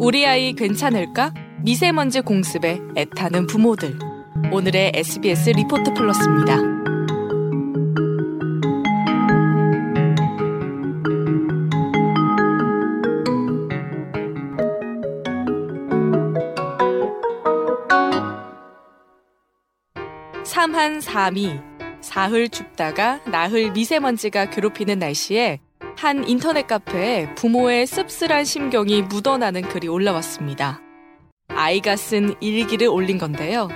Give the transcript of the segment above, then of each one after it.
우리 아이 괜찮을까? 미세먼지 공습에 애타는 부모들. 오늘의 SBS 리포트 플러스입니다. 삼한 삼이 사흘 춥다가 나흘 미세먼지가 괴롭히는 날씨에 한 인터넷 카페에 부모의 씁쓸한 심경이 묻어나는 글이 올라왔습니다. 아이가 쓴 일기를 올린 건데요.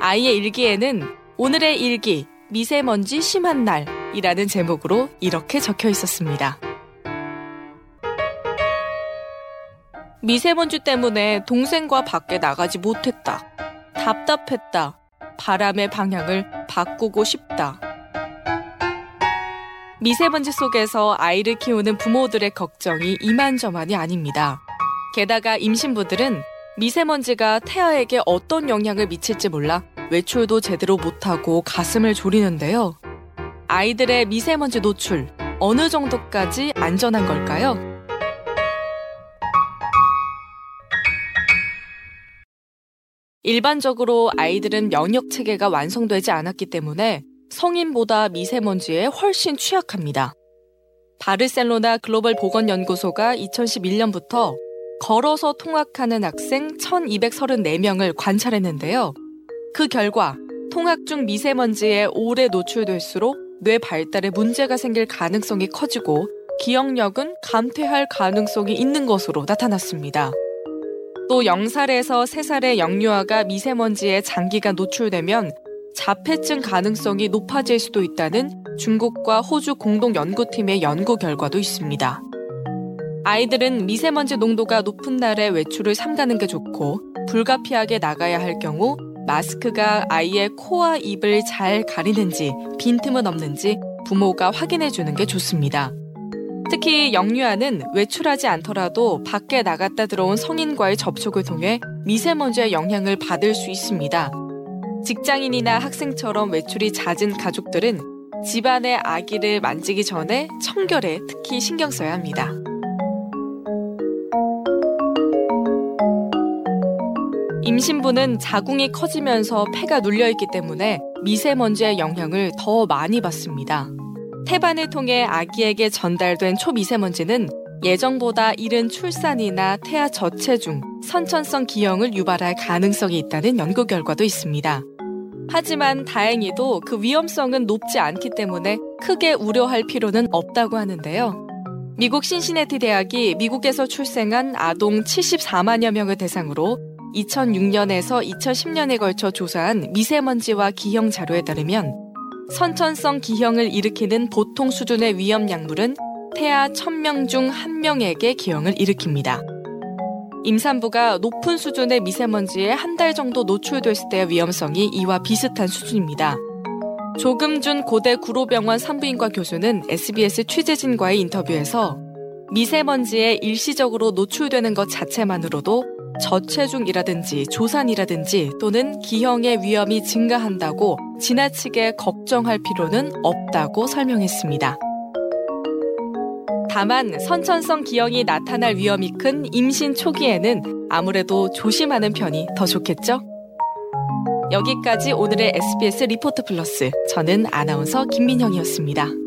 아이의 일기에는 오늘의 일기, 미세먼지 심한 날이라는 제목으로 이렇게 적혀 있었습니다. 미세먼지 때문에 동생과 밖에 나가지 못했다. 답답했다. 바람의 방향을 바꾸고 싶다. 미세먼지 속에서 아이를 키우는 부모들의 걱정이 이만저만이 아닙니다. 게다가 임신부들은 미세먼지가 태아에게 어떤 영향을 미칠지 몰라 외출도 제대로 못하고 가슴을 졸이는데요. 아이들의 미세먼지 노출 어느 정도까지 안전한 걸까요? 일반적으로 아이들은 면역 체계가 완성되지 않았기 때문에 성인보다 미세먼지에 훨씬 취약합니다. 바르셀로나 글로벌 보건연구소가 2011년부터 걸어서 통학하는 학생 1234명을 관찰했는데요. 그 결과 통학 중 미세먼지에 오래 노출될수록 뇌 발달에 문제가 생길 가능성이 커지고 기억력은 감퇴할 가능성이 있는 것으로 나타났습니다. 또 0살에서 3살의 영유아가 미세먼지에 장기간 노출되면 자폐증 가능성이 높아질 수도 있다는 중국과 호주 공동 연구팀의 연구 결과도 있습니다. 아이들은 미세먼지 농도가 높은 날에 외출을 삼가는 게 좋고 불가피하게 나가야 할 경우 마스크가 아이의 코와 입을 잘 가리는지 빈틈은 없는지 부모가 확인해 주는 게 좋습니다. 특히 영유아는 외출하지 않더라도 밖에 나갔다 들어온 성인과의 접촉을 통해 미세먼지의 영향을 받을 수 있습니다. 직장인이나 학생처럼 외출이 잦은 가족들은 집안의 아기를 만지기 전에 청결에 특히 신경 써야 합니다. 임신부는 자궁이 커지면서 폐가 눌려있기 때문에 미세먼지의 영향을 더 많이 받습니다. 태반을 통해 아기에게 전달된 초미세먼지는 예정보다 이른 출산이나 태아 저체중, 선천성 기형을 유발할 가능성이 있다는 연구 결과도 있습니다. 하지만 다행히도 그 위험성은 높지 않기 때문에 크게 우려할 필요는 없다고 하는데요. 미국 신시내티 대학이 미국에서 출생한 아동 74만여 명을 대상으로 2006년에서 2010년에 걸쳐 조사한 미세먼지와 기형 자료에 따르면 선천성 기형을 일으키는 보통 수준의 위험 약물은 태아 1000명 중 1명에게 기형을 일으킵니다. 임산부가 높은 수준의 미세먼지에 한 달 정도 노출됐을 때의 위험성이 이와 비슷한 수준입니다. 조금준 고대 구로병원 산부인과 교수는 SBS 취재진과의 인터뷰에서 미세먼지에 일시적으로 노출되는 것 자체만으로도 저체중이라든지 조산이라든지 또는 기형의 위험이 증가한다고 지나치게 걱정할 필요는 없다고 설명했습니다. 다만 선천성 기형이 나타날 위험이 큰 임신 초기에는 아무래도 조심하는 편이 더 좋겠죠? 여기까지 오늘의 SBS 리포트 플러스. 저는 아나운서 김민영이었습니다.